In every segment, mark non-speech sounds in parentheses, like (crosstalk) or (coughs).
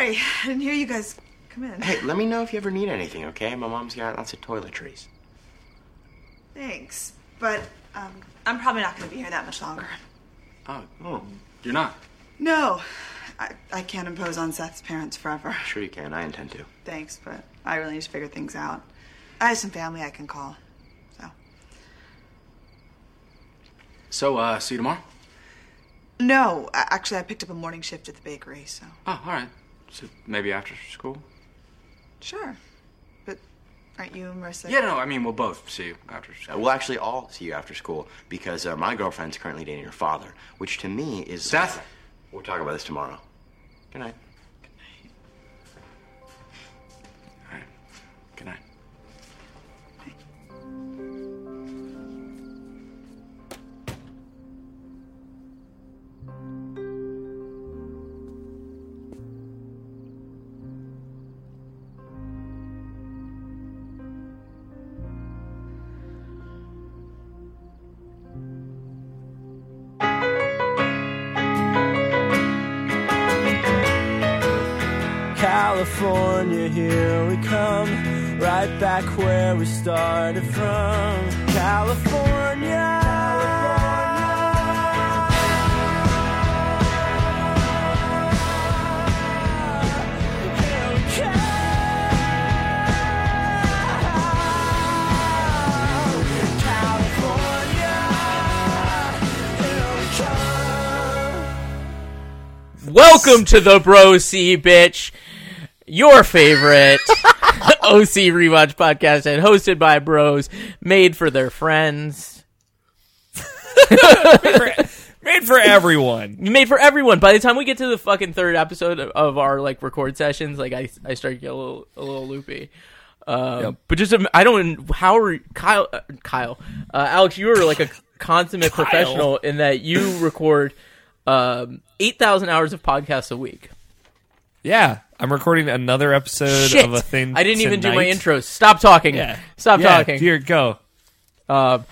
sorry. (laughs) I didn't hear you guys come in. Hey, let me know if you ever need anything, okay? My mom's got lots of toiletries. Thanks, but um, I'm probably not going to be here that much longer. Oh, Oh, you're not. No, I, I can't impose on Seth's parents forever. (laughs) sure you can. I intend to. Thanks, but I really need to figure things out. I have some family I can call. So So, uh, see you tomorrow? no, actually, I picked up a morning shift at the bakery. So Oh, all right. So maybe after school? sure, but aren't you and Marissa? Yeah, no, I mean, we'll both see you after Uh, we'll actually all see you after school because uh, my girlfriend's currently dating your father, which to me is. Seth? We'll talk about this tomorrow. Good night. Good night. All right. Good night. Right back where we started from. California. Here we come. California, here we come. Welcome to the Bro C bitch, your favorite (laughs) OC rewatch podcast, and hosted by bros, made for their friends, Made for everyone. (laughs) made for everyone. By the time we get to the fucking third episode of, of our like record sessions, like I I start to get a little a little loopy. Um, Yep. But just I don't how are Kyle uh, Kyle uh, Alex you are like a consummate professional in that you record um, eight thousand hours of podcasts a week. Yeah, I'm recording another episode Shit! of a thing. I didn't even do my tonight. intros. Stop talking. Yeah, Stop yeah, talking. Here, go. Um,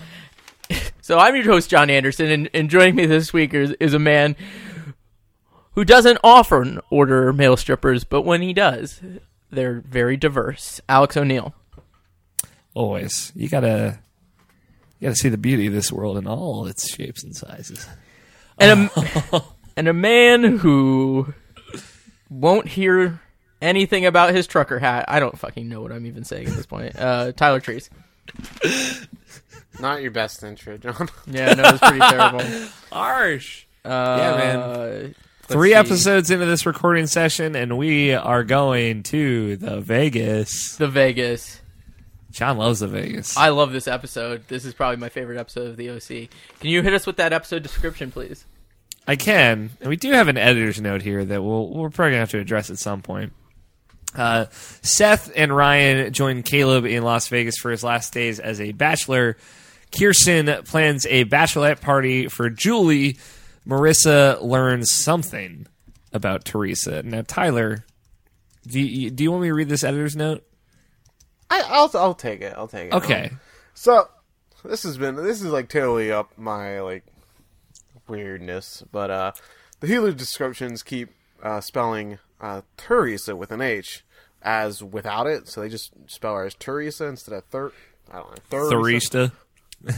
(laughs) so I'm your host, John Anderson, and, and joining me this week is, is a man who doesn't often order male strippers, but when he does, they're very diverse. Alex O'Neill. Always, you gotta, you gotta see the beauty of this world in all its shapes and sizes. And a, (laughs) and a man who won't hear anything about his trucker hat. I don't fucking know what I'm even saying at this point. Uh, Tyler Trees. Not your best intro, John. Yeah, no, it's pretty terrible. (laughs) Harsh. Uh, Yeah, man. Three see. episodes into this recording session, and we are going to the Vegas. The Vegas. John loves the Vegas. I love this episode. This is probably my favorite episode of the OC. Can you hit us with that episode description, please? I can, and we do have an editor's note here that we'll we're probably gonna have to address at some point. Uh, Seth and Ryan join Caleb in Las Vegas for his last days as a bachelor. Kirsten plans a bachelorette party for Julie. Marissa learns something about Teresa. Now, Tyler, do you, do you want me to read this editor's note? I, I'll I'll take it. I'll take it. Okay. Um, so this has been this is like totally up my like weirdness, but uh, the Hulu descriptions keep uh, spelling uh, Theresa with an H as without it, so they just spell her as Teresa instead of Thir. I don't know. Teresa.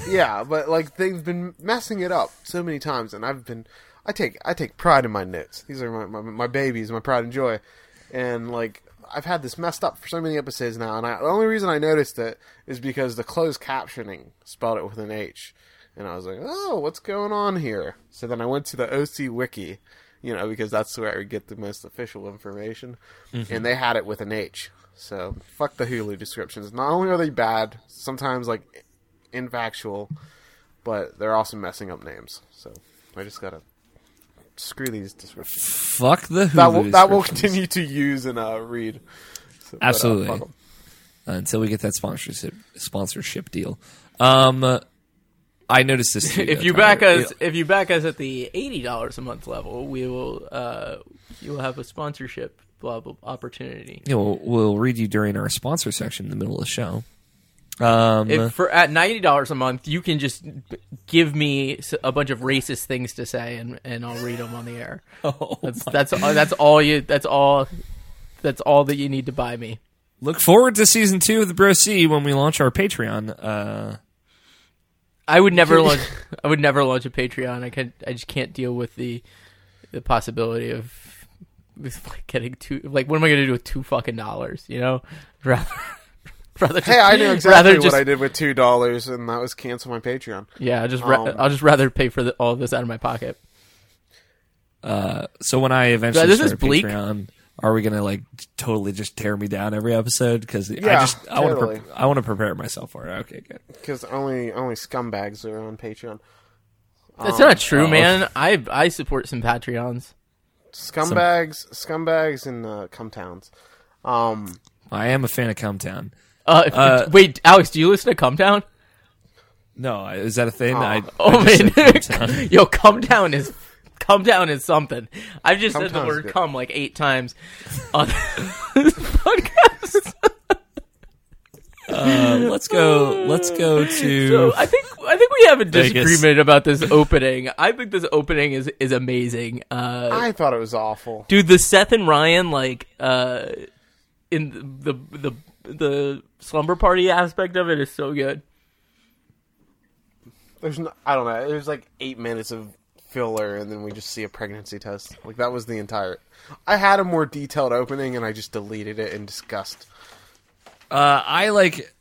yeah, but like they've been messing it up so many times, and I've been, I take, I take pride in my nits. These are my, my, my babies, my pride and joy, and like I've had this messed up for so many episodes now, and I, the only reason I noticed it is because the closed captioning spelled it with an H, and I was like, oh, what's going on here? So then I went to the OC wiki, you know, because that's where I get the most official information, and they had it with an H. So fuck the Hulu descriptions. Not only are they bad, sometimes like infactual, but they're also messing up names. So I just gotta screw these descriptions. Fuck the Hulu That will that will continue to use and uh, read. So, but, uh, Absolutely. until we get that sponsorship sponsorship deal. Um, I noticed this. (laughs) Too, if you back us, if you back us at the eighty dollars a month level, we will. Uh, you will have a sponsorship blah, blah, opportunity. Yeah, we'll, we'll read you during our sponsor section in the middle of the show. Um, If for at ninety dollars a month, you can just give me a bunch of racist things to say, and, and I'll read them on the air. (laughs) oh That's that's all- that's all you. That's all. that's all that you need to buy me. Look forward to season two of the Bro C when we launch our Patreon. Uh, I would never launch. I would never launch a Patreon. I can. I just can't deal with the the possibility of like, getting two. Like, what am I going to do with two fucking dollars? You know, (laughs) rather. rather just, Hey, I knew (laughs) rather exactly just, what I did with two dollars, and that was cancel my Patreon. Yeah, I just. Ra- Um, I'll just rather pay for the, all of this out of my pocket. uh, so when I eventually this start is bleak. Patreon, are we gonna like totally just tear me down every episode? Because I Yeah, just I want to pre- I want to prepare myself for it. Okay, good. Because only only scumbags are on Patreon. That's Um, not true, oh. man. I I support some Patreons. Scumbags, scumbags, and uh, cum towns. Um, I am a fan of Cum Town. Uh, if- Uh, (laughs) wait, Alex, do you listen to Cum Town? No, is that a thing? Oh. I, Oh I just man, said Cum Town. (laughs) yo, Cum Town is Cum Town is something. I've just Come said the Down word good. "come" like eight times on this podcast. uh, let's go. Let's go to. (laughs) So I think I think we have a Vegas. disagreement about this opening. I think this opening is is amazing. Uh, I thought it was awful. dude, the Seth and Ryan like uh, in the the the slumber party aspect of it is so good. There's no, I don't know. There's like eight minutes of filler, and then we just see a pregnancy test. Like that was the entire. I had a more detailed opening, and I just deleted it in disgust. Uh, I like.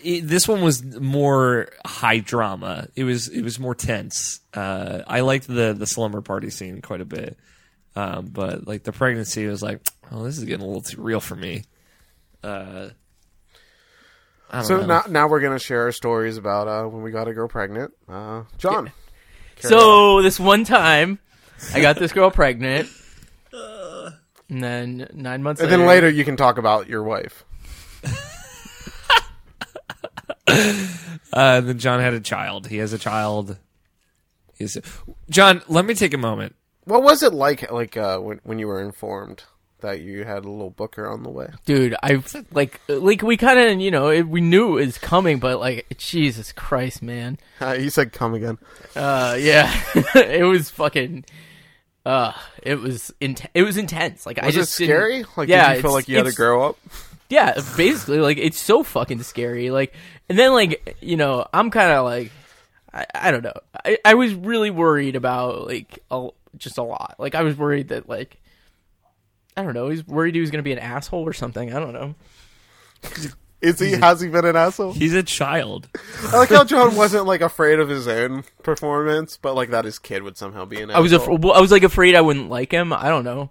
It, this one was more high drama. It was it was more tense. Uh, I liked the the slumber party scene quite a bit, um, but like the pregnancy was like, oh, this is getting a little too real for me. Uh, So know. now, now we're gonna share our stories about uh, when we got a girl pregnant. Uh, John, Carry So this one time, I got this girl pregnant, and then nine months and later, then later you can talk about your wife. (laughs) Uh, then John had a child. He has a child. He's John. Let me take a moment. What was it like, like uh, when when you were informed that you had a little booker on the way? dude, I like like we kind of you know it, we knew it was coming, but like Jesus Christ, man, (laughs) Uh, he said, "Come again." uh, yeah, (laughs) it was fucking. Uh, it was int- it was intense. Like I Was it just scary? Like, yeah, did you feel like you had to grow up? Yeah, basically, like it's so fucking scary. Like, and then like you know, I'm kind of like, I, I don't know. I, I was really worried about like a, just a lot. Like I was worried that like, I don't know. He's worried he was gonna be an asshole or something. I don't know. Is he? Has he been an asshole? He's a child. I like how John wasn't like afraid of his own performance, but like that his kid would somehow be an I was af- well, I was like afraid I wouldn't like him. I don't know.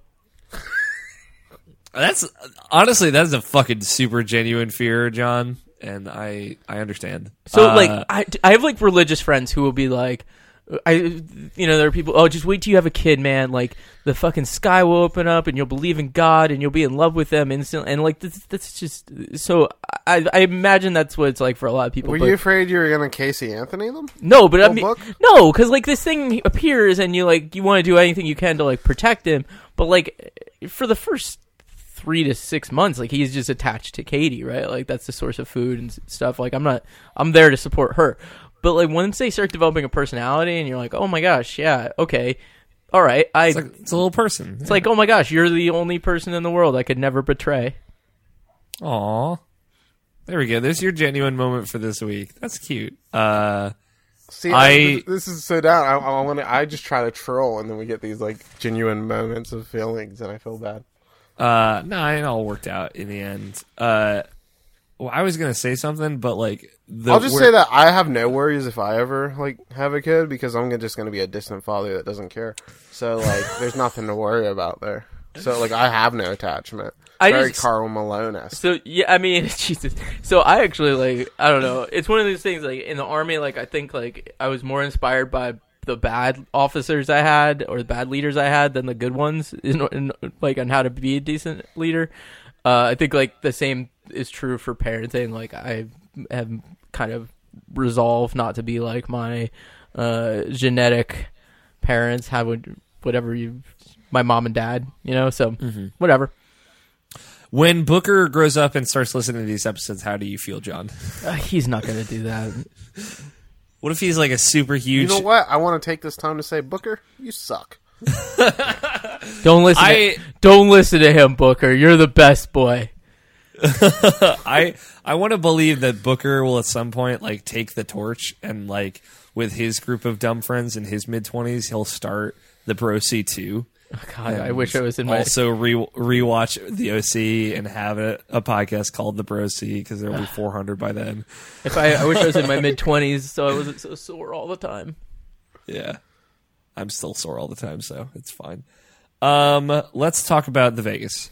That's honestly that's a fucking super genuine fear, John, and I I understand. So Uh, like I, I have like religious friends who will be like I you know there are people oh just wait till you have a kid man. Like the fucking sky will open up and you'll believe in God and you'll be in love with them instantly. And like that's, that's just so I I imagine that's what it's like for a lot of people Were but- you afraid you were gonna Casey Anthony them? no but I mean book? no because like this thing appears and you like you want to do anything you can to like protect him. But like for the first three to six months like he's just attached to katie right? Like that's the source of food and stuff. Like i'm not i'm there to support her but like once they start developing a personality and you're like oh my gosh yeah okay all right i it's, like, it's a little person. it's like oh my gosh you're the only person in the world i could never betray Aw. There we go. There's your genuine moment for this week. That's cute. Uh, See, I- I, this is so down. I, I want to. I just try to troll, and then we get these like genuine moments of feelings, and I feel bad. uh, no, it all worked out in the end. Uh, well, I was gonna say something, but like, the, I'll just say that I have no worries if I ever like have a kid because I'm just going to be a distant father that doesn't care. So like, (laughs) there's nothing to worry about there. So like, I have no attachment. I Very just- Karl Malone. So yeah, I mean, (laughs) Jesus. So I actually like I don't know. It's one of those things like in the army. Like I think like I was more inspired by the bad officers I had or the bad leaders I had than the good ones. In, in like on how to be a decent leader. Uh, I think like the same is true for parenting. Like I have kind of resolve not to be like my uh, genetic parents. How would whatever you, my mom and dad. You know, so whatever. when Booker grows up and starts listening to these episodes, how do you feel, John? Uh, he's not gonna do that. (laughs) What if he's like a super huge? You know what? I want to take this time to say, Booker, you suck. (laughs) Don't listen. I- to, don't listen to him, Booker. You're the best boy. I I want to believe that Booker will at some point like take the torch and like with his group of dumb friends in his mid twenties, he'll start the Bro C two. God, I wish I was in my. also re rewatch the OC and have a, a podcast called the Bro C because there'll be (sighs) 400 by then. If I, I wish I was in my mid twenties, so I wasn't so sore all the time. Yeah, I'm still sore all the time, so it's fine. Um, let's talk about the Vegas.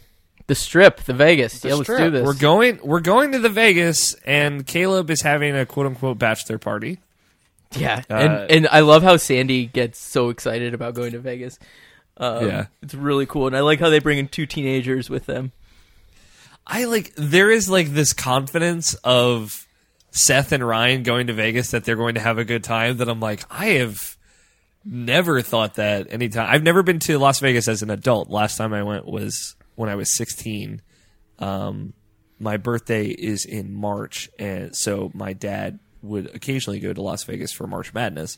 The strip, the Vegas. yeah, let's Strip. do this. We're going. We're going to the Vegas, and Caleb is having a quote unquote bachelor party. Yeah, Uh, and and I love how Sandy gets so excited about going to Vegas. Um, Yeah. it's really cool, and I like how they bring in two teenagers with them. I like there is like this confidence of Seth and Ryan going to Vegas that they're going to have a good time that I'm like I have never thought that anytime I've never been to Las Vegas as an adult. Last time I went was when I was 16. Um my birthday is in March and so my dad would occasionally go to Las Vegas for March Madness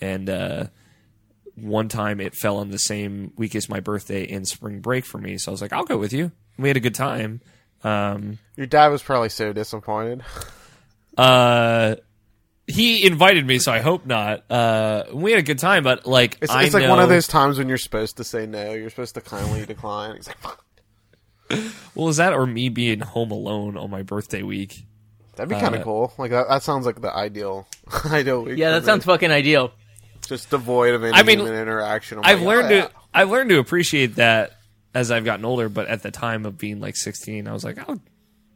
and uh one time it fell on the same week as my birthday in spring break for me so I was like I'll go with you. We had a good time. Um, Your dad was probably so disappointed. (laughs) uh, he invited me, so I hope not. Uh, we had a good time, but like, It's, it's like one of those times when you're supposed to say no. You're supposed to kindly decline. He's like, (laughs) Well, is that or me being home alone on my birthday week? That'd be kind of Uh, cool. Like that, that sounds like the ideal, (laughs) ideal week. Yeah, that me. sounds fucking ideal. just devoid of any I mean, human interaction. I'm I've like, learned oh, yeah. to I've learned to appreciate that as I've gotten older. But at the time of being like 16, I was like, oh,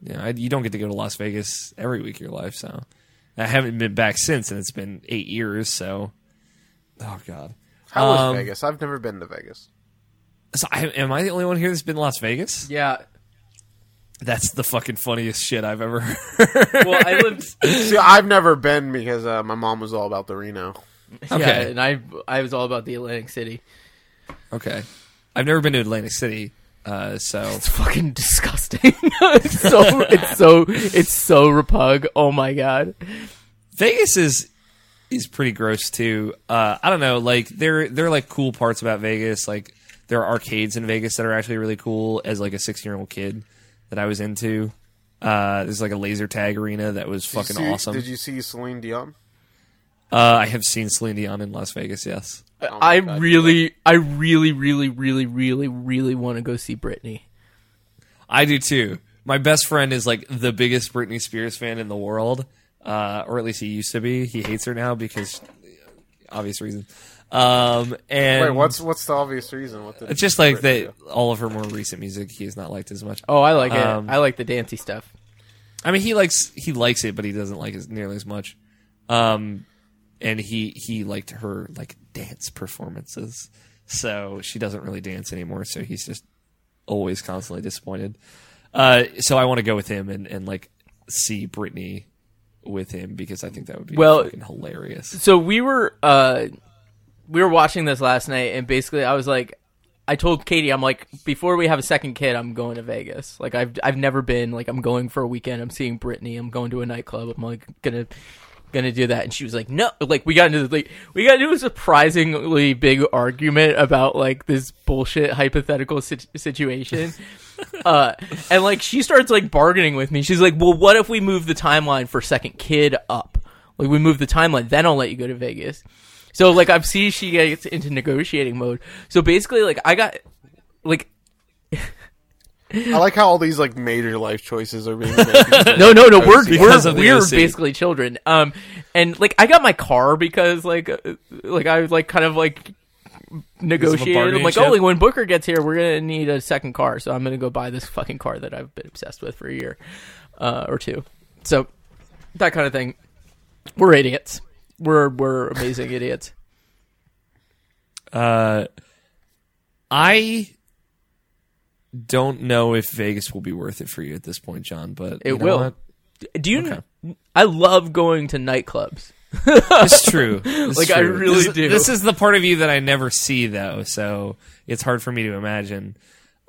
you know, I, you don't get to go to Las Vegas every week of your life. So I haven't been back since, and it's been eight years. So, oh god, How was Um, Vegas? I've never been to Vegas. So I, am I the only one here that's been to Las Vegas? Yeah. That's the fucking funniest shit I've ever heard. Well, I lived. (laughs) See, I've never been because uh, my mom was all about the Reno. Yeah, and I I was all about the Atlantic City. Okay. I've never been to Atlantic City, uh, so It's fucking disgusting. (laughs) it's so it's so it's so repug. Oh my god. Vegas is is pretty gross too. Uh, I don't know, like there there are like cool parts about Vegas. Like there are arcades in Vegas that are actually really cool. As like a sixteen year old kid that I was into, uh, there's like a laser tag arena that was Did you fucking see- awesome. Did you see Celine Dion? uh, I have seen Celine Dion in Las Vegas. Yes. I God, really, I really, really, really, really, really want to go see Britney. I do too. My best friend is like the biggest Britney Spears fan in the world, uh, or at least he used to be. He hates her now because obvious reasons. Um, and Wait, what's what's the obvious reason? What did it's just like Britney that. All of her more recent music, he has not liked as much. Oh, I like it. Um, I like the dancey stuff. I mean, he likes he likes it, but he doesn't like it nearly as much. Um, and he he liked her like dance performances, so she doesn't really dance anymore. So he's just always constantly disappointed. Uh, so I want to go with him and and like see Britney with him because I think that would be Well- fucking hilarious. So we were uh we were watching this last night and basically I was like I told Katie I'm like before we have a second kid I'm going to Vegas. Like I've I've never been like I'm going for a weekend. I'm seeing Britney. I'm going to a nightclub. I'm like going to gonna do that and she was like no like we got into like we got into a surprisingly big argument about like this bullshit hypothetical sit- situation (laughs) uh and like she starts like bargaining with me she's like well what if we move the timeline for second kid up like we move the timeline then i'll let you go to vegas so like i see she gets into negotiating mode so basically like i got like (laughs) I like how all these like major life choices are being made. (laughs) no, no, no. We're we're we're basically children. Um, and like I got my car because like uh, like I was like kind of like negotiated. I'm like, chip? oh, like, when Booker gets here, we're gonna need a second car, so I'm gonna go buy this fucking car that I've been obsessed with for a year uh, or two. So that kind of thing. We're idiots. We're we're amazing idiots. Uh, I don't know if Vegas will be worth it for you at this point, John. But It you know will. what? Do you? Okay. I love going to nightclubs. It's true. (laughs) It's Like, I really this, do. This is the part of you that I never see, though, so it's hard for me to imagine.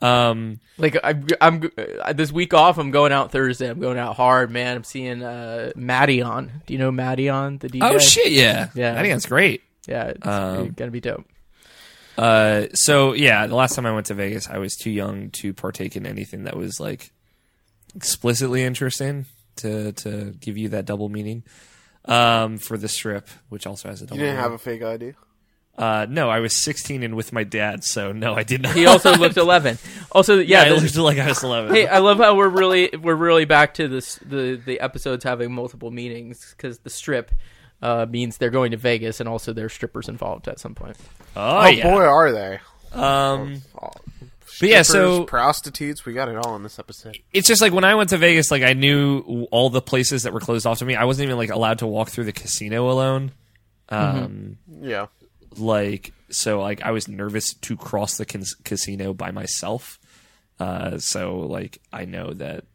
Um, Like I, I'm uh, this week off. I'm going out Thursday. I'm going out hard, man. I'm seeing uh, Madeon. Do you know Madeon the DJ? oh shit, yeah, Yeah. I think that's great. Yeah, it's Um, gonna be dope. Uh, so yeah, the last time I went to Vegas, I was too young to partake in anything that was like explicitly interesting to to give you that double meaning. Um, for the strip, which also has a double. You didn't meaning. have a fake ID. Uh, no, I was 16 and with my dad, so no, I did not. He also looked (laughs) 11. Also, yeah, yeah. I looked like I was 11. hey, I love how we're really we're really back to this the the episodes having multiple meanings because the strip uh, means they're going to Vegas and also there's strippers involved at some point. oh, Oh, yeah. boy, are they! Um, Oh, But yeah, so- prostitutes, we got it all in this episode. it's just like when I went to Vegas, like I knew all the places that were closed off to me. I wasn't even like allowed to walk through the casino alone. Um, Yeah, like so, like I was nervous to cross the cas- casino by myself. Uh, so like I know that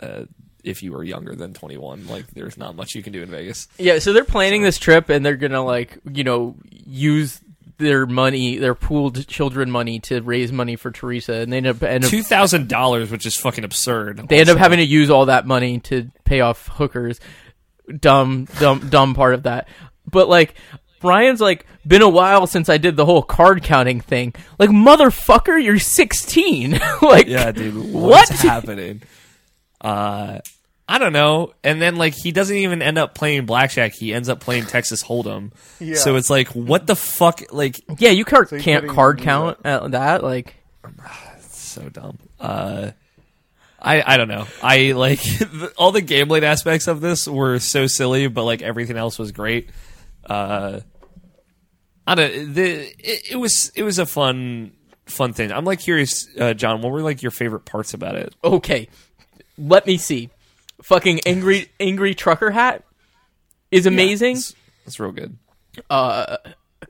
uh, if you are younger than 21, like there's not much you can do in Vegas. Yeah, so they're planning this trip and they're gonna like you know use their money, their pooled children money to raise money for Theresa, and they end up end up Two thousand dollars, which is fucking absurd. they end up having to use all that money to pay off hookers. Dumb, dumb, dumb part of that. But like, Brian's like, been a while since I did the whole card counting thing. Like, motherfucker, you're 16. (laughs) like, Yeah, dude. What? What's happening? Uh, I don't know. And then like he doesn't even end up playing blackjack. He ends up playing Texas Hold'em. Yeah. So it's like, what the fuck? Like, yeah, you can't, So can't card do count at that. Like, (sighs) so dumb. Uh, I I don't know. I like (laughs) all the gambling aspects of this were so silly, but like everything else was great. Uh, I don't. The it, it was it was a fun fun thing. I'm like curious, uh, John. What were like your favorite parts about it? okay, let me see. Fucking angry, angry trucker hat is amazing. It's, it's real good. uh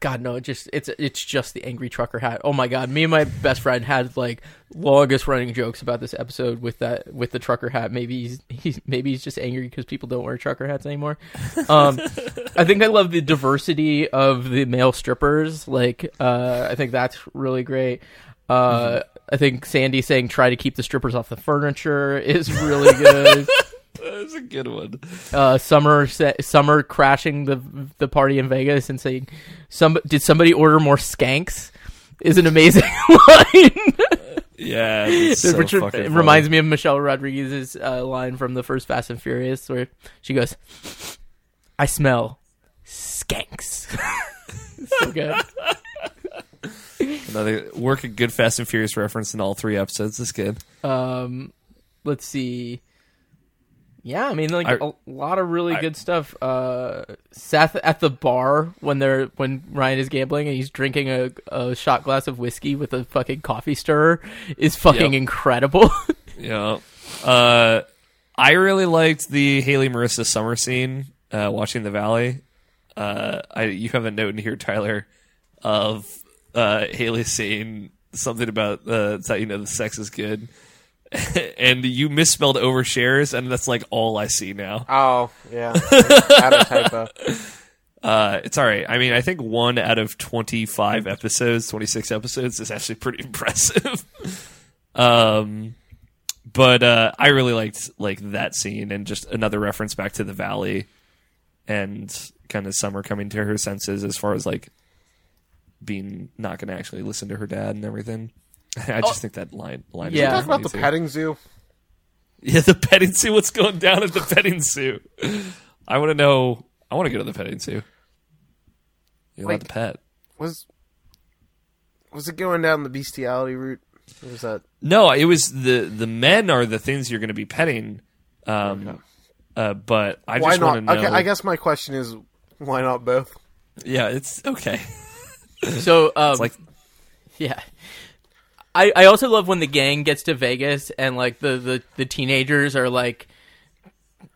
god no it just it's it's just the angry trucker hat. Oh my god me and my best friend had like longest running jokes about this episode with that with the trucker hat. Maybe he's, he's maybe he's just angry because people don't wear trucker hats anymore. Um (laughs) i think i love the diversity of the male strippers. Like uh i think that's really great. Uh i think sandy saying try to keep the strippers off the furniture is really good (laughs) That's a good one. uh, summer sa- summer crashing the the party in Vegas and saying, "Some did somebody order more skanks?" is an amazing (laughs) line. Yeah, it's so fucking it reminds me of Michelle Rodriguez's uh, line from the first Fast and Furious, where she goes, "I smell skanks." (laughs) so good. another work a good Fast and Furious reference in all three episodes. That's good. Um, let's see. Yeah, I mean, like I- a lot of really I- good stuff. Uh, Seth at the bar when they're when Ryan is gambling and he's drinking a, a shot glass of whiskey with a fucking coffee stirrer is fucking incredible. (laughs) Yeah. Uh, I really liked the Haley Marissa summer scene. Uh, watching the Valley. Uh, I you have a note in here, Tyler, of uh, Haley saying something about uh, how you know the sex is good. (laughs) and you misspelled overshares, and that's like all I see now. Oh, yeah. (laughs) Had a typo. Uh, it's all right. I mean, I think one out of 25 episodes, 26 episodes is actually pretty (laughs) impressive. um, but uh, I really liked like that scene and just another reference back to the valley and kind of Summer coming to her senses as far as like being not going to actually listen to her dad and everything. (laughs) I just think that line line. is Yeah. really Talk about the petting zoo. Yeah, the petting zoo. What's going down at the petting zoo? I want to know. I want to go to the petting zoo. You're allowed Like- to pet. Was was it going down the bestiality route? Or was that No, it was the the men are the things you're going to be petting. Um, uh, but I why just want to know. Okay, I guess my question is why not both? Yeah, it's okay. so, um, It's like yeah. I, I also love when the gang gets to Vegas and like the, the, the teenagers are like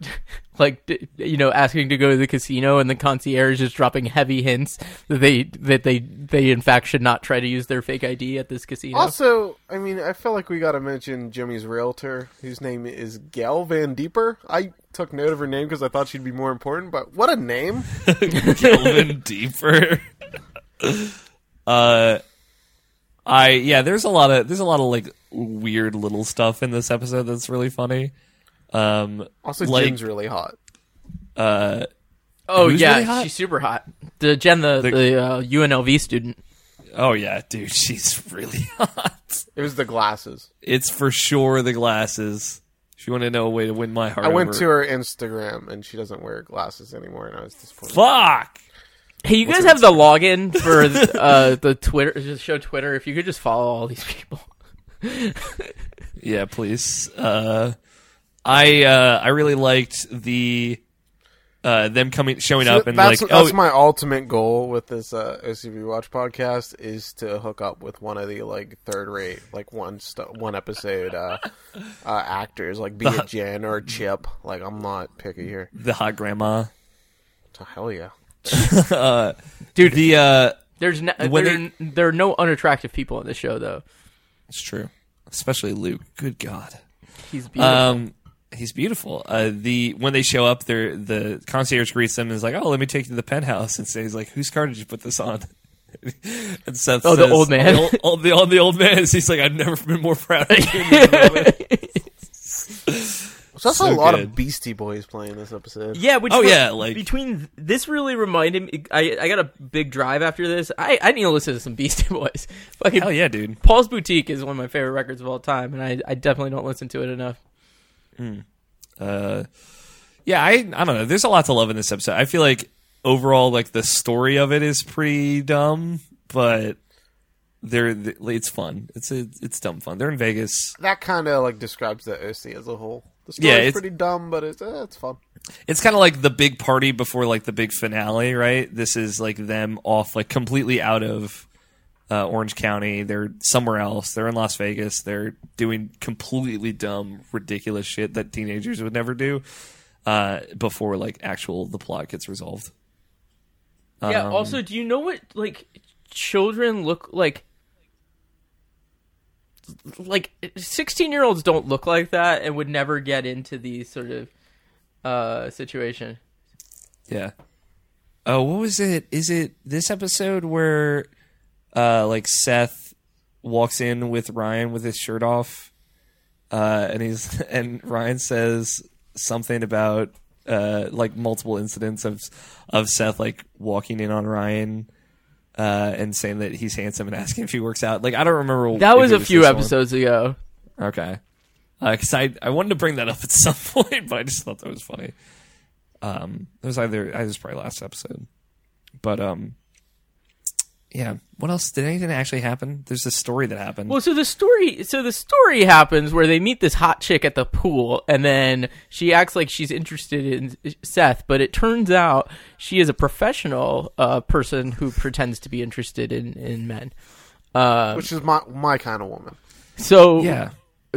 (laughs) like you know asking to go to the casino and the concierge is dropping heavy hints that they that they they in fact should not try to use their fake ID at this casino. Also, I mean, I feel like we got to mention Jimmy's realtor, whose name is Gail Van Deeper. I took note of her name because I thought she'd be more important. But what a name! (laughs) delving deeper. (laughs) uh, I yeah. There's a lot of there's a lot of like weird little stuff in this episode that's really funny. Um, Also, Like- Jim's really hot. uh, oh yeah, really hot? she's super hot. The Jen, the The- the, uh, UNLV student. Oh yeah, dude, (laughs) she's really hot. It was the glasses. It's for sure the glasses. If you want to know a way to win my heart, I went over- to her Instagram and she doesn't wear glasses anymore, and I was disappointed. Fuck. Hey, you guys have the login for (laughs) uh, the Twitter, just show Twitter. If you could just follow all these people. (laughs) Yeah, please. Uh, I uh, I really liked the uh, them coming showing up and that's like that's oh my ultimate goal with this uh, OC rewatch podcast is to hook up with one of the like third rate like one st- one episode uh, uh, actors like be it Jen or Chip. Like I'm not picky here. the hot grandma. Hell yeah. (laughs) Dude, The uh, there's no, when there, there are no unattractive people in the show, though. it's true, especially Luke. Good God. He's beautiful. Um, he's beautiful. Uh, the when they show up, they're, the concierge greets them and is like, "Oh, let me take you to the penthouse." And says, "Like, whose car did you put this on?" (laughs) and Seth, Oh, the says- old man. the old, the, old- the old man. (laughs) He's like, "I've never been more proud of you." in this moment." So that's So a lot good. of Beastie Boys playing this episode. yeah, which oh, re- yeah, like- between this really reminded me. I I got a big drive after this. I I need to listen to some Beastie (laughs) Boys. Fucking Hell yeah, dude. Paul's Boutique is one of my favorite records of all time, and I I definitely don't listen to it enough. Uh, yeah, I I don't know. There's a lot to love in this episode. I feel like overall, like the story of it is pretty dumb, but they're it's fun. It's a, it's dumb fun. They're in Vegas. That kind of like describes the OC as a whole. The story's Yeah, it's- pretty dumb, but it's uh, it's fun. It's kind of like the big party before like the big finale, right? This is like them off like completely out of uh, Orange County. They're somewhere else. They're in Las Vegas. They're doing completely dumb, ridiculous shit that teenagers would never do uh, before like actual the plot gets resolved. Yeah. Um, also, do you know what like children look like? Like sixteen year olds don't look like that and would never get into these sort of uh situation. Yeah. Oh, what was it? Is it this episode where uh like Seth walks in with Ryan with his shirt off? Uh and he's (laughs) and Ryan says something about uh like multiple incidents of of Seth like walking in on Ryan uh and saying that he's handsome and asking if he works out. Like I don't remember That was a few this one. episodes ago. Okay. Because I I wanted to bring that up at (laughs) some point, but I just thought that was funny. Um, it was either I was probably last episode, but um, yeah. What else? Did anything actually happen? There's a story that happened. Well, so the story, so the story happens where they meet this hot chick at the pool, and then she acts like she's interested in Seth, but it turns out she is a professional uh, person who pretends to be interested in in men. Uh, Which is my my kind of woman. so yeah.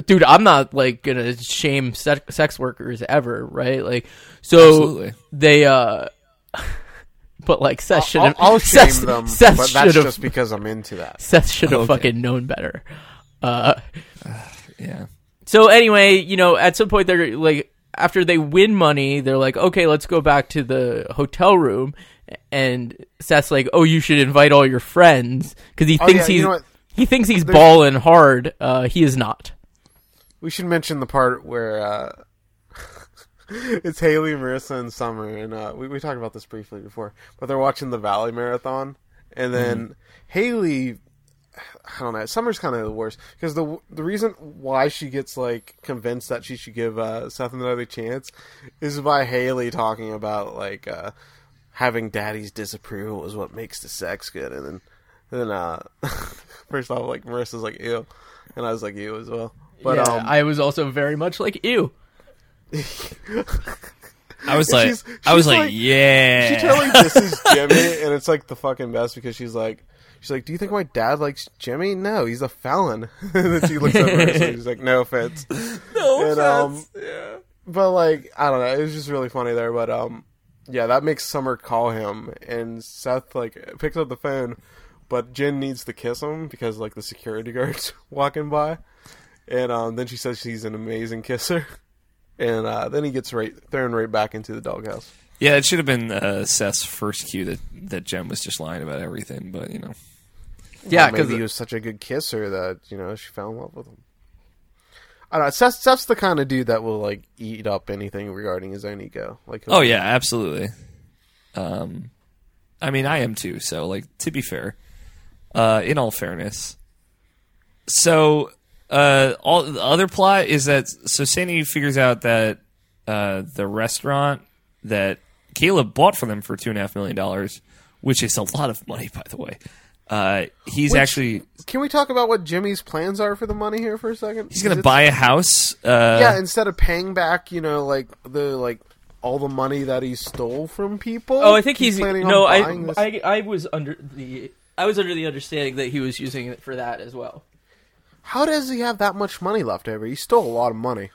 dude, I'm not like gonna shame se- sex workers ever, right? Like, so Absolutely. they, uh, but like Seth should I'll, have, I'll (laughs) shame Seth, them, Seth but that's should just because I'm into that. (laughs) Seth should have Okay. fucking known better. Uh, (sighs) Yeah. So anyway, you know, at some point they're like after they win money, they're like, "Okay, let's go back to the hotel room." And Seth's like, "Oh, you should invite all your friends because he Oh, thinks yeah, you he's know what? he thinks he's balling hard. Uh, he is not." We should mention the part where uh, (laughs) it's Haley, Marissa, and Summer, and uh, we we talked about this briefly before, but they're watching the Valley Marathon, and then Haley, I don't know, Summer's kind of the worst because the the reason why she gets like convinced that she should give uh, Seth another chance is by Haley talking about like uh, having Daddy's disapproval is what makes the sex good, and then then uh, (laughs) first off, like Marissa's like ew, and I was like ew as well. But yeah, um, I was also very much like, "Ew." I was like, she's- I was like, like- yeah. she totally disses Jimmy, and it's like the fucking best because she's like, she's like, "Do you think my dad likes Jimmy? No, he's a felon." and (laughs) then she looks at her and she's like, "No offense." (laughs) No And, um, But like, I don't know, it was just really funny there. But um, yeah, that makes Summer call him, and Seth like picks up the phone, but Jen needs to kiss him because like the security guards (laughs) walking by, and um, then she says she's an amazing kisser. And uh, then he gets right thrown right back into the doghouse. yeah, it should have been uh, Seth's first cue that that Jen was just lying about everything, but you know, Yeah, because maybe he was such a good kisser that you know she fell in love with him. I don't know. Seth, Seth's the kind of dude that will like eat up anything regarding his own ego. Like, oh yeah, absolutely. Um, I mean, I am too. So like, to be fair, Uh, in all fairness, so uh, all the other plot is that so Sandy figures out that uh, the restaurant that Caleb bought for them for two and a half million dollars, which is a lot of money, by the way. Uh, he's Which- actually Can we talk about what Jimmy's plans are for the money here for a second? he's going to buy a house. Uh, yeah, instead of paying back, you know, like the like all the money that he stole from people. Oh, I think he's, planning on no. I, this- I I was under the I was under the understanding that he was using it for that as well. How does he have that much money left over? He stole a lot of money.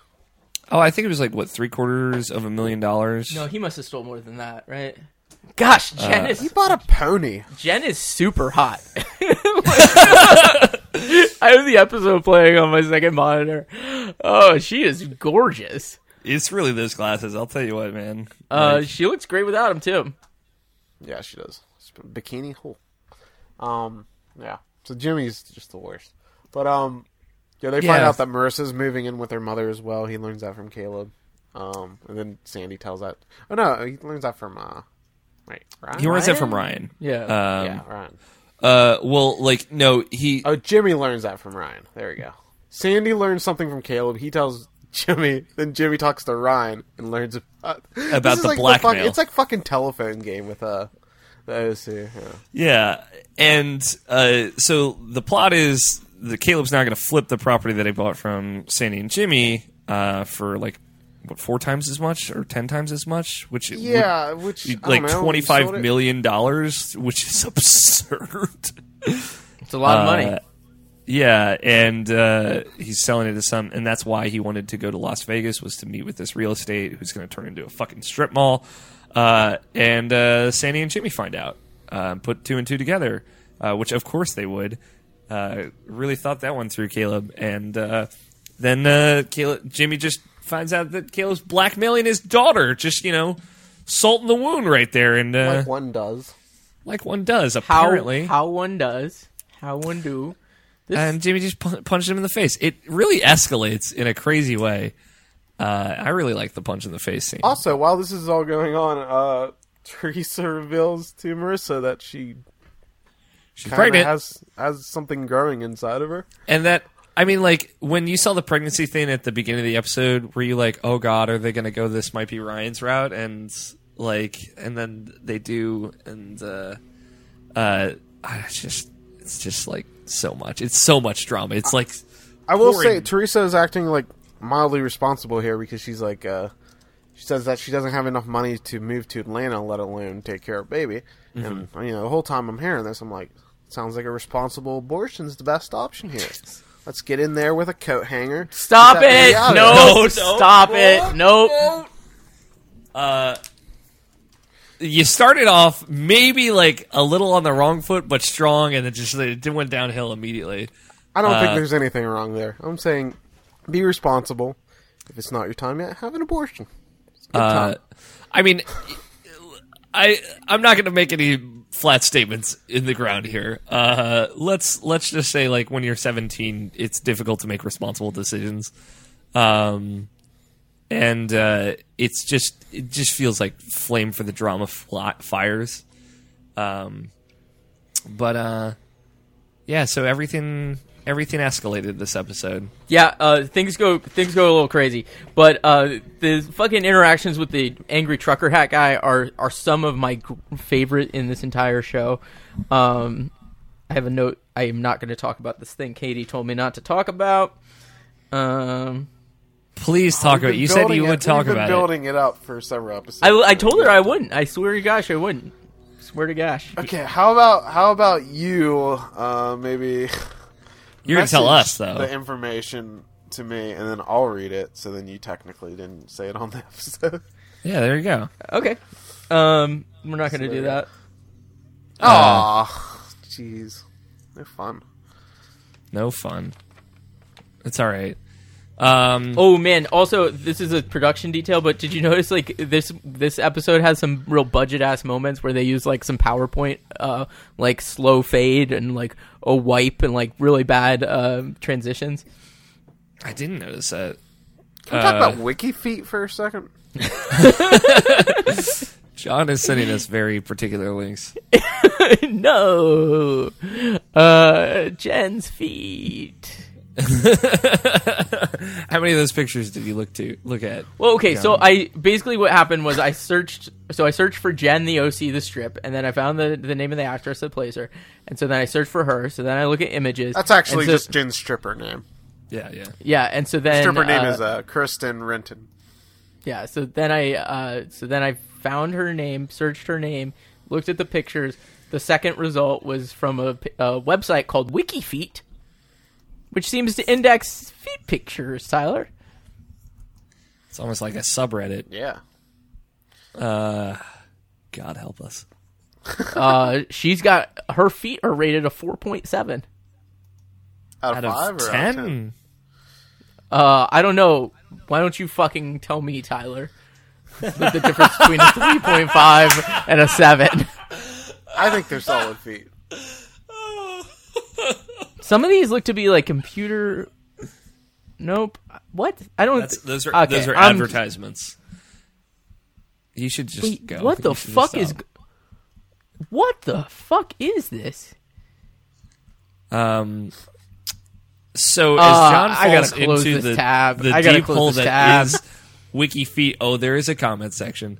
Oh, I think it was like what three quarters of a million dollars. No, he must have stole more than that, right? Gosh, Jen He is bought a pony. Jen is super hot. (laughs) I have the episode playing on my second monitor. Oh, she is gorgeous. It's really those glasses. I'll tell you what, man. Uh, Like, she looks great without him too. Yeah, she does. Bikini hole. Um, yeah. So Jimmy's just the worst. But um, yeah, they find Yeah. out that Marissa's moving in with her mother as well. He learns that from Caleb. Um, and then Sandy tells that. Oh no, he learns that from uh, wait, Ryan. he learns that from Ryan? Ryan. Yeah. Um, yeah, Ryan. Uh, well, like no, he. Oh, Jimmy learns that from Ryan. There we go. Sandy learns something from Caleb. He tells Jimmy. Then Jimmy talks to Ryan and learns about, (laughs) About This the like blackmail. fuck- it's like fucking telephone game with uh the OC. Yeah. Yeah, and uh, so the plot is that Caleb's now going to flip the property that he bought from Sandy and Jimmy uh, for like what four times as much or ten times as much, which would Yeah, which be I like don't know, twenty sold five it- million dollars, which is (laughs) absurd. It's a lot of money. Uh, Yeah, and uh, he's selling it to some, and that's why he wanted to go to Las Vegas was to meet with this real estate who's going to turn into a fucking strip mall. Uh, and uh, Sandy and Jimmy find out, uh, put two and two together, uh, which of course they would. Uh, really thought that one through, Caleb, and uh, then uh, Caleb, Jimmy just finds out that Caleb's blackmailing his daughter, just you know, salt in the wound right there, and uh, like one does. like one does how apparently. how one does, how one do. This, and Jimmy just pu- punched him in the face. It really escalates in a crazy way. Uh, I really like the punch in the face scene. Also, while this is all going on, uh, Theresa reveals to Marissa that she She's pregnant, has has something growing inside of her. and that I mean, like when you saw the pregnancy thing at the beginning of the episode, were you like, "Oh God, are they going to go this might be Ryan's route?" And like, and then they do, and uh, uh, I it's just it's just like so much. It's so much drama. It's like I will say Theresa is acting like mildly responsible here because she's like uh she says that she doesn't have enough money to move to Atlanta, let alone take care of baby. And you know, the whole time I'm hearing this, I'm like, sounds like a responsible abortion is the best option here. (laughs) Let's get in there with a coat hanger. stop Get that baby it! out of No, there. No, stop it! Nope. uh, you started off maybe like a little on the wrong foot, but strong, and it just it went downhill immediately. I don't Uh, think there's anything wrong there. I'm saying, be responsible. If it's not your time yet, have an abortion. It's a good Uh, time. I mean, I I'm not going to make any flat statements in the ground here. Uh, let's let's just say like when you're 17, it's difficult to make responsible decisions, um, and uh, it's just it just feels like flame for the drama fires. Um, but uh, yeah, so everything everything escalated this episode. Yeah, uh, things go things go a little crazy, but uh, the fucking interactions with the angry trucker hat guy are are some of my gr- favorite in this entire show. Um, I have a note. I am not going to talk about this thing Katie told me not to talk about. Um, Please talk about. been You said you it- would talk we've been about it. building it up for several episodes. I, I told her I wouldn't. I swear to gosh, I wouldn't. Swear to gosh. Okay, how about how about you? Uh, maybe You're gonna tell us though. the information to me, and then I'll read it. So then you technically didn't say it on the (laughs) episode. Yeah, there you go. Okay. Um, we're not going to do that. Aw, jeez, no fun. No fun. It's all right. Um, Oh man! Also, this is a production detail, but did you notice like this this episode has some real budget ass moments where they use like some PowerPoint, uh, like slow fade and like a wipe and like really bad uh, transitions. I didn't notice that. Can we talk Uh, about wiki feet for a second? (laughs) John is sending us very particular links. (laughs) no. Uh, Jen's feet. (laughs) How many of those pictures did you look to look at? Well, okay, so I basically what happened was I searched. So I searched for Jen the OC the strip, and then I found the the name of the actress that plays her, and so then I searched for her. So then I look at images. That's actually so- just Jen's stripper name. Yeah, yeah. yeah, and so then Stripper name uh, is uh, Kristen Renton. Yeah, so then I uh, so then I found her name, searched her name, looked at the pictures. The second result was from a, a website called WikiFeet, which seems to index feet pictures. Tyler, It's almost like a subreddit. Yeah. Uh, God help us. (laughs) uh, she's got her feet are rated a four point seven. Out Out of five of or out of ten? ten, Uh, I don't know. Why don't you fucking tell me, Tyler? the, the difference between a three point five and a seven. (laughs) I think they're solid feet. (laughs) Some of these look to be like computer. Nope. What? I don't. That's, those are Okay, those are I'm- advertisements. You should just Wait, go. what the fuck is? stop. What the fuck is this? Um. So as Uh, John I gotta falls close into this the, tab. the I gotta deep close hole this that tab. is WikiFeet, oh, there is a comment section.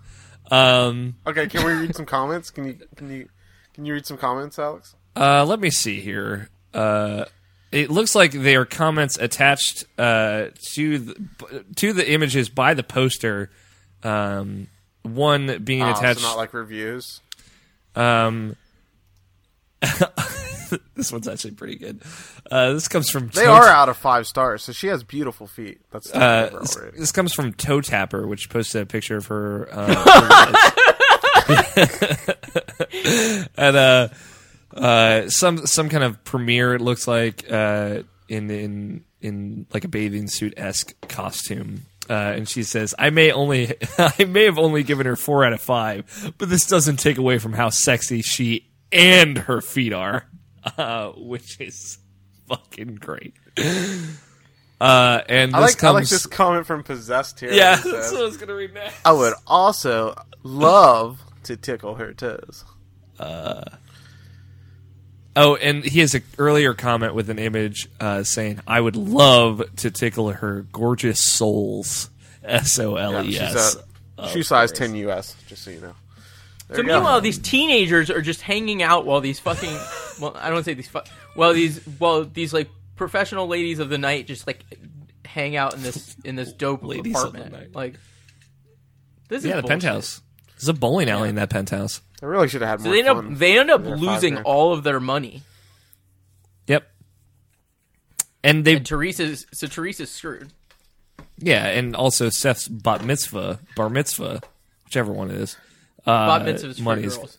Um. Okay, can we read some comments? Can you can you can you read some comments, Alex? Uh, let me see here. Uh, it looks like they are comments attached uh, to the, to the images by the poster. Um, one being Oh, attached. so not like reviews. um, (laughs) this one's actually pretty good. Uh, this comes from They Toe- are out of five stars, so she has beautiful feet. That's Uh, this, this comes from Toe Tapper, which posted a picture of her. Uh, (laughs) (laughs) and uh, uh, some some kind of premiere. It looks like uh, in in in like a bathing suit esque costume. Uh, and she says, "I may only, (laughs) I may have only given her four out of five, but this doesn't take away from how sexy she and her feet are, uh, which is fucking great." Uh, and I this like comes, I like this comment from Possessed here. yeah, (laughs) that's says, what I was gonna read next. I would also love to tickle her toes. Oh, and he has an earlier comment with an image uh, saying, "I would love to tickle her gorgeous souls." S O L E She's S. a shoe size 10 US, just so you know. There So you go. meanwhile, these teenagers are just hanging out while these fucking (laughs) well, I don't say these fu- well these well these like professional ladies of the night just like hang out in this in this dope Ladies of the apartment. night. Like this is Yeah, the bullshit. penthouse. There's a bowling alley in that penthouse. I really should have had So more they end up they end up losing grand. all of their money. Yep. And they, And Theresa's so Theresa's screwed. yeah, and also Seth's bat mitzvah, bar mitzvah, whichever one it is. Uh, Bat Mitzvah's for money's- girls.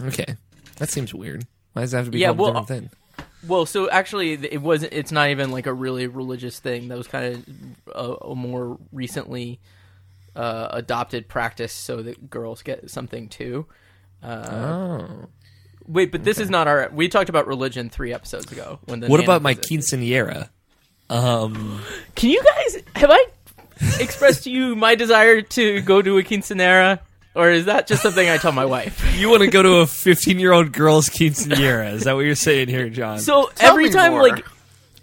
Okay, that seems weird. Why does that have to be Yeah, called well, a different thing? Well, so actually, it wasn't. It's not even like a really religious thing. That was kind of a, a more recently uh, adopted practice, so that girls get something too. oh. Wait, but this is not our. We talked about religion three episodes ago. When the What Nana about my quinceanera? Um, Can you guys have I expressed to you my desire to go to a quinceanera, or is that just something I tell my wife? (laughs) you want to go to a 15 year old girl's quinceanera? Is that what you're saying here, John? So Tell every me time, more. like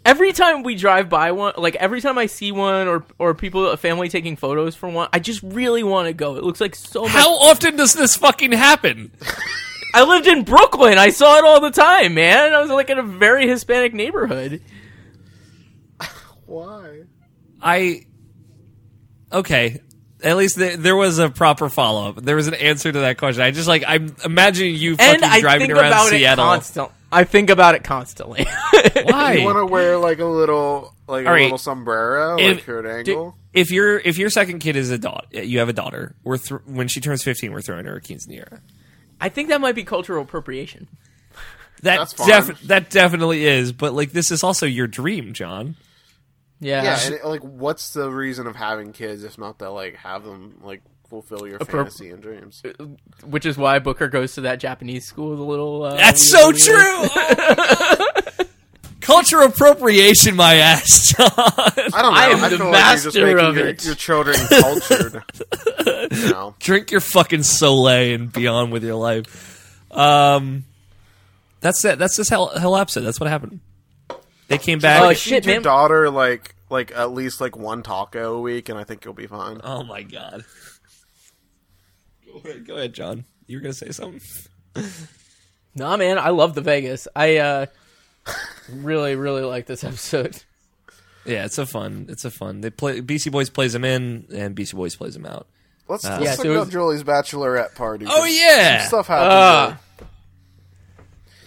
every time we drive by one, like every time I see one, or or people, a family taking photos from one, I just really want to go. It looks like so much. how often does this fucking happen? (laughs) I lived in Brooklyn. I saw it all the time, man. I was like in a very Hispanic neighborhood. Why? I okay. At least there, there was a proper follow up. There was an answer to that question. I just like I'm imagining you fucking And I driving think around about Seattle. it constantly. I think about it constantly. (laughs) Why? You want to wear like a little like a All right. little sombrero, If- like at an do- angle? if your if your second kid is a daughter, you have a daughter. We're th- when she turns 15, we're throwing her a quinceanera. I think that might be cultural appropriation. That That's def- that definitely is, but like this is also your dream, John. Yeah. yeah, and it, like, what's the reason of having kids if not to like have them like fulfill your Appro- fantasy and dreams? Which is why Booker goes to that Japanese school. The little. Uh, That's so weird- true. (laughs) cultural appropriation, my ass, John. I don't know. I am the feel master like you're just of your, it. your children cultured. you know. (laughs) Drink your fucking Soleil and be on with your life. Um, that's it. That's this whole, whole episode. That's what happened. They came back. Oh, Like, shit, feed your man. daughter like like at least like one taco a week, and I think you'll be fine. Oh my god. (laughs) Go ahead, go ahead, John. You were gonna say something. (laughs) Nah, man, I love the Vegas. I uh, really, really like this episode. Yeah, it's a fun. It's a fun. They play. Beastie Boys plays them in, and Beastie Boys plays them out. Let's, let's Yeah, talk so it about was- Julie's bachelorette party. Oh yeah! some stuff happened. Ah.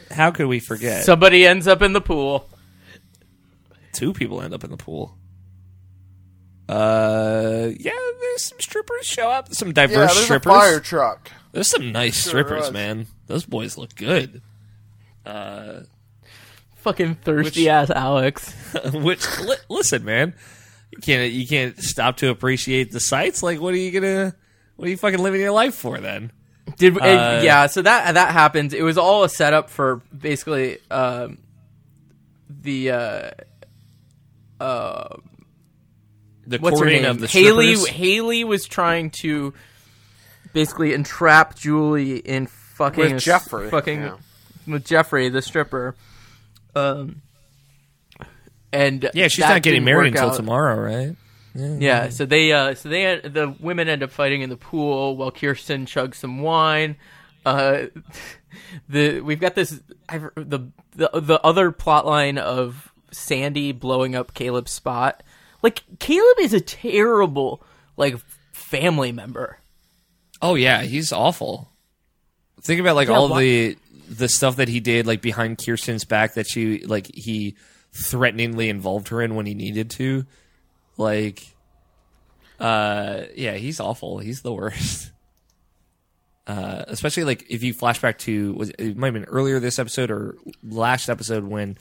there. How could we forget? Somebody ends up in the pool. Two people end up in the pool. Uh, yeah, there's some strippers show up. Some Yeah, diverse there's strippers. a fire truck. There's some nice Sure strippers, was. man. Those boys look good. Uh, fucking thirsty Which- ass Alex. (laughs) Which li- listen, man, you can't you can't stop to appreciate the sights. Like, what are you gonna? What are you fucking living your life for then? Did Uh, yeah? So that that happened. It was all a setup for basically um, the uh, uh, The what's her name? of the Hailey. strippers? Hailey was trying to basically entrap Julie in fucking With a s- Jeffrey, fucking yeah. with Jeffrey, the stripper. Um, and Yeah, she's not getting married until out. tomorrow, right? Yeah, so they uh so they the women end up fighting in the pool while Kirsten chugs some wine. Uh (laughs) the we've got this I've, the the the other plot line of Sandy blowing up Caleb's spot. Like Caleb is a terrible like family member. Oh yeah, he's awful. Think about like Yeah, all why- the the stuff that he did like behind Kirsten's back that she like he threateningly involved her in when he needed to. Like uh yeah, he's awful. He's the worst. (laughs) Uh, especially like if you flashback to was it might have been earlier this episode or last episode when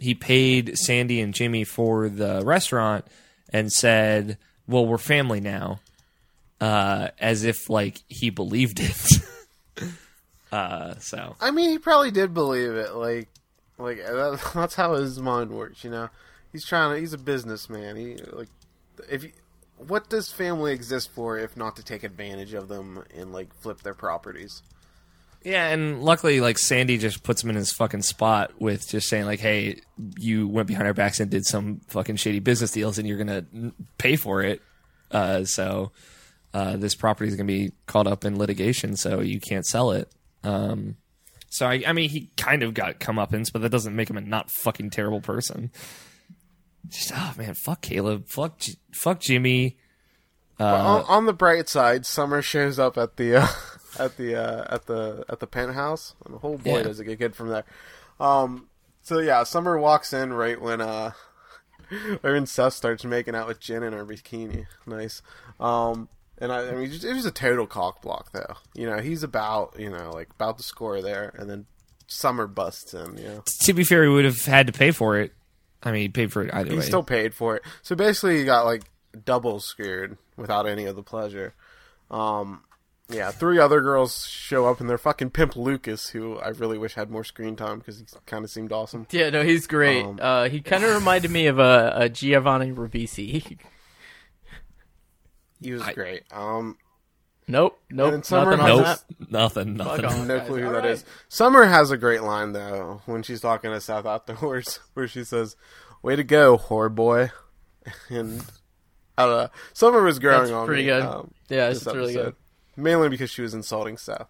he paid Sandy and Jimmy for the restaurant and said, "Well, we're family now." uh, as if like he believed it. (laughs) uh, so I mean, he probably did believe it. Like, like that, (laughs) that's how his mind works. You know, he's trying to. He's a businessman. He like, if you, what does family exist for if not to take advantage of them and like flip their properties? Yeah, and luckily, like Sandy just puts him in his fucking spot with just saying like, "Hey, you went behind our backs and did some fucking shady business deals, and you're gonna pay for it." Uh, so uh, this property is gonna be caught up in litigation, so you can't sell it. Um, so I, I mean, he kind of got comeuppance, but that doesn't make him a not fucking terrible person. Just oh man, fuck Caleb, fuck fuck Jimmy. But on, on the bright side, Summer shows up at the uh, at the uh, at the at the penthouse, and the whole boy Yeah. does it get good from there. Um, so yeah, Summer walks in right when uh, (laughs) when Seth starts making out with Jen in her bikini. Nice. Um, and I, I mean, it was a total cock block though. You know, he's about you know like about to score there, and then Summer busts in. You know, to be fair, he would have had to pay for it. I mean, he paid for it either he way. He still paid for it. So basically, he got like double screwed without any of the pleasure. Um, yeah, three other girls show up, and they're fucking Pimp Lucas, who I really wish had more screen time because he kind of seemed awesome. Yeah, no, he's great. Um, uh, he kind of (laughs) reminded me of a, a Giovanni Ribisi. (laughs) He was great. Um, nope, nope, Summer nothing on has- that. nothing, nothing. Fuck no clue who All that right. is. Summer has a great line though when she's talking to Seth afterwards, (laughs) where she says, "Way to go, whore boy," and I don't know. Summer was growing That's on pretty me, good. um, Yeah, it's really good. Mainly because she was insulting Seth.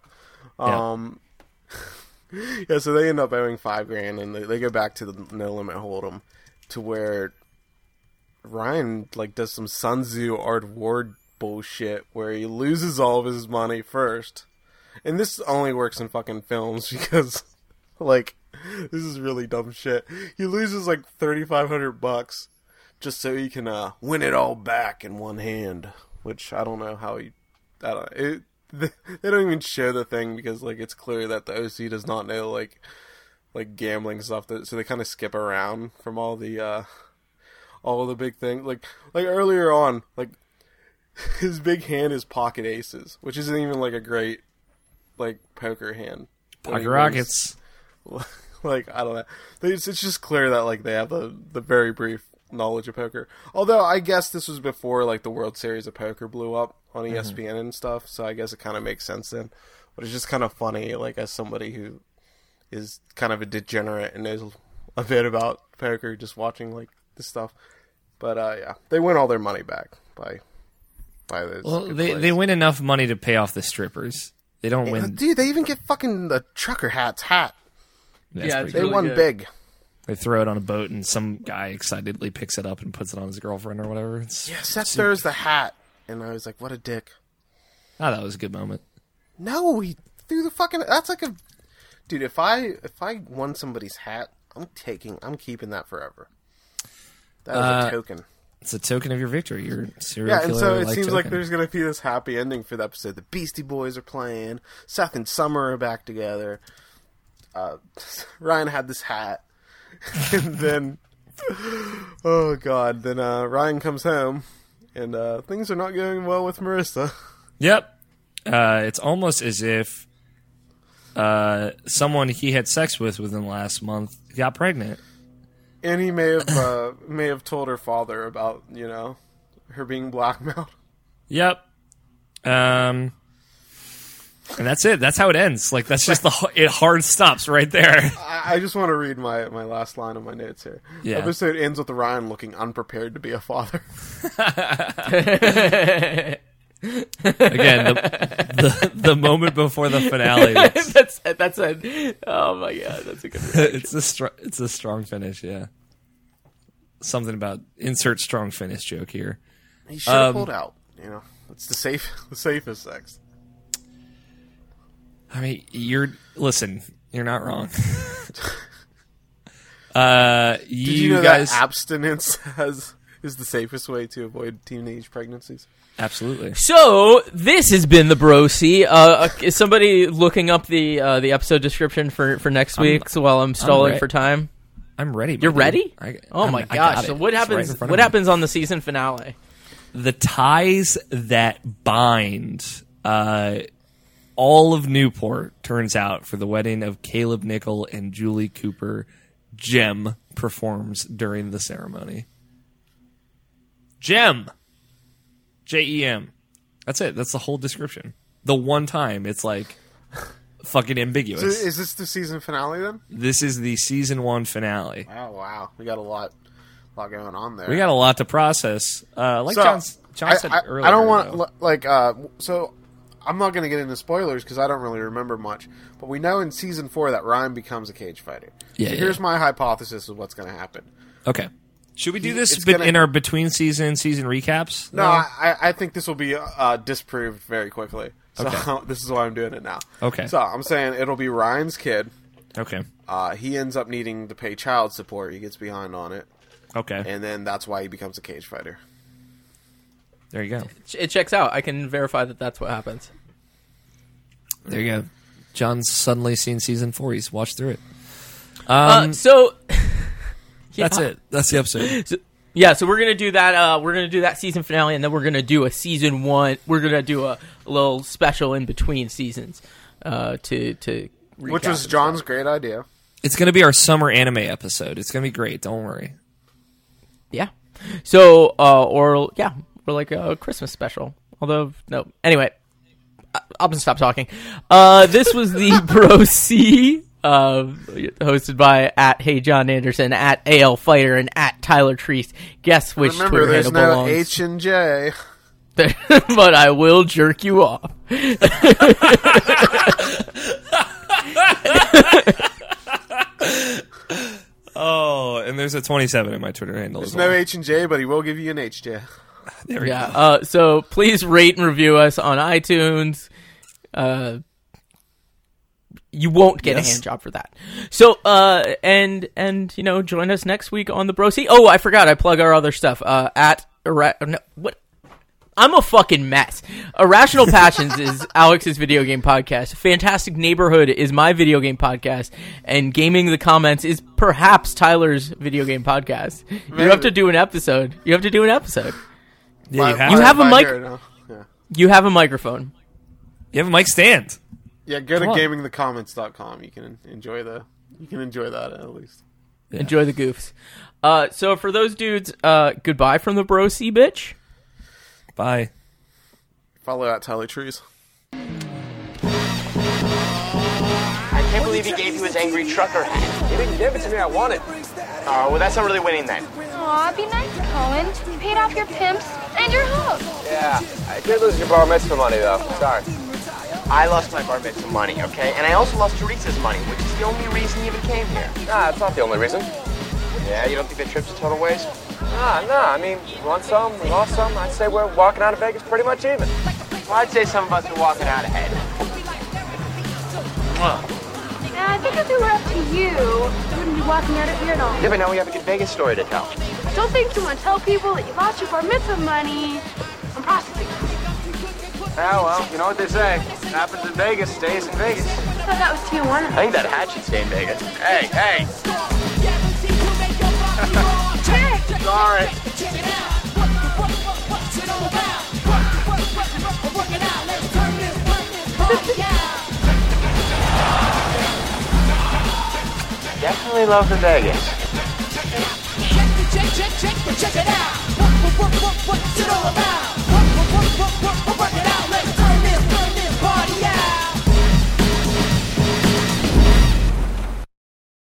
Yeah. Um, (laughs) yeah, so they end up owing five grand, and they, they go back to the no limit hold'em, to where Ryan like does some Sun Tzu Art of War bullshit, where he loses all of his money first, and this only works in fucking films (laughs) because, like, this is really dumb shit. He loses like thirty five hundred bucks just so he can uh, win it all back in one hand, which I don't know how he. I don't. It, (laughs) they, don't even show the thing because like it's clear that the OC does not know like like gambling stuff. That, so they kind of skip around from all the uh all the big things. Like like earlier on, like (laughs) his big hand is pocket aces, which isn't even like a great like poker hand. Pocket Rockets. (laughs) like I don't know. It's, it's just clear that like they have the the very brief knowledge of poker. Although I guess this was before like the World Series of Poker blew up on ESPN and stuff, so I guess it kind of makes sense then. But it's just kind of funny, like as somebody who is kind of a degenerate and knows a bit about poker, just watching like this stuff. But uh, yeah, they win all their money back by by this. Well, they plays. they win enough money to pay off the strippers. They don't win. Dude, they even get fucking the trucker hats hat. That's Yeah, They really won good. big. They throw it on a boat, and some guy excitedly picks it up and puts it on his girlfriend or whatever. It's, Yeah, Seth throws the hat, and I was like, "What a dick!" Ah, that was a good moment. No, he threw the fucking. That's like a, dude. If I if I won somebody's hat, I'm taking. I'm keeping that forever. That is Uh, a token. It's a token of your victory. You're a serial Yeah, and so it seems like there's gonna be this happy ending for the episode. The Beastie Boys are playing. Seth and Summer are back together. Uh, (laughs) Ryan had this hat, (laughs) and then, (laughs) oh god, then uh, Ryan comes home, and uh, things are not going well with Marissa. (laughs) Yep. Uh, it's almost as if uh, someone he had sex with within the last month got pregnant. And he may have uh, (coughs) may have told her father about you know her being blackmailed. Yep. Um, and that's it. That's how it ends. Like that's just the (laughs) it hard stops right there. (laughs) I, I just want to read my, my last line of my notes here. Yeah. Episode ends with Ryan looking unprepared to be a father. (laughs) Again, the, the the moment before the finale. That's that's a oh my god, that's a good. it's a str- it's a strong finish. Yeah. Something about insert strong finish joke here. He should have Um, pulled out. You know, it's the safe the safest sex. I mean, you're listen. You're not wrong. (laughs) uh, you, Did you know guys that abstinence (laughs) has is the safest way to avoid teenage pregnancies? absolutely. So this has been the Bro C. Uh, uh, is somebody looking up the uh, the episode description for for next week? so while I'm stalling re- for time, I'm ready. you're buddy. ready. I- oh I'm- my gosh! So what It's right happens? in front of what happens on the season finale? the ties that bind uh, all of Newport turns out for the wedding of Caleb Nichol and Julie Cooper. Jem performs during the ceremony. Gem, J E M. That's it. That's the whole description. The one time it's like fucking So ambiguous. is this the season finale then? this is the season one finale. Oh wow, we got a lot, lot going on there. We got a lot to process. Uh, like So, John, John I, said I, earlier. I don't want though. like uh, so. I'm not going to get into spoilers because I don't really remember much. But we know in season four that Ryan becomes a cage fighter. Yeah, So yeah. here's my hypothesis of what's going to happen. Okay. Should we do this It's bit gonna- in our between season season recaps? No, I, I think this will be uh, disproved very quickly. So Okay. (laughs) this is why I'm doing it now. Okay. So I'm saying it'll be Ryan's kid. Okay. Uh, he ends up needing to pay child support. He gets behind on it, Okay. and then that's why he becomes a cage fighter. There you go. It checks out. I can verify that that's what happens. There you go. John's suddenly seen season four. He's watched through it. Uh, Um, so (laughs) that's it. That's the episode. Yeah, so we're gonna do that. Uh, we're gonna do that season finale, and then we're gonna do a season one. We're gonna do a, a little special in between seasons uh, to to Which was John's stuff. great idea. It's going to be our summer anime episode. It's going to be great. Don't worry. Yeah. So uh, or yeah, or like a Christmas special. Although no. Anyway, I- I'm gonna stop talking. Uh, this was the (laughs) Bro C. Uh, hosted by at Hey John Anderson, at AL Fighter, and at Tyler Treese. Guess which Remember, Twitter there's handle no belongs. H and J. (laughs) but I will jerk you off. (laughs) Oh, and there's a 27 in my Twitter handle. There's as no. H and J, but he will give you an H J. There we Yeah. go. Uh, so please rate and review us on iTunes. Uh, you won't get Yes. a hand job for that. So, uh, and and you know, join us next week on the Bro C. Oh, I forgot. I plug our other stuff. Uh, at Ira- no, what. I'm a fucking mess. Irrational (laughs) Passions is Alex's video game podcast. Fantastic Neighborhood is my video game podcast, and Gaming the Comments is perhaps Tyler's video game podcast. You have to do an episode. You have to do an episode. Yeah, you have, You have a mic- no. Yeah. You have a microphone. you have a mic stand. yeah, go to Come on. gamingthecomments.com. You can enjoy the You can enjoy that at least. Enjoy the goofs. Uh, so for those dudes, uh, goodbye from the bro C bitch. Bye. Follow out Tyler Treese. I can't believe he gave you his angry trucker hat. He didn't give it to me. I want it. Oh, well, that's not really winning then. Aw, be nice, Cohen. You paid off your pimps and your hook. Yeah. I did lose your bar mitzvah money, though. Sorry. I lost my bar mitzvah money, okay? And I also lost Theresa's money, which is the only reason you even came here. Nah, it's not the only reason. Yeah, you don't think the trip's a total waste? Nah, nah. I mean, we won some, we lost some. I'd say we're walking out of Vegas pretty much even. Well, I'd say some of us are walking out ahead. Yeah, I think if it were up to you, you wouldn't be walking out of here at all. Yeah, but now we have a good Vegas story to tell. Don't think too much. Tell people that you lost your bar mitzvah money on prostitutes. Yeah, well, you know what they say. Happens in Vegas, stays in Vegas. I thought that was Tijuana. I think that hat should stay in Vegas. Hey, hey! Sorry. Definitely love the Vegas check, check, but check it out. What, what, what, what, what's it all about? What, what, what, what, what, what, what,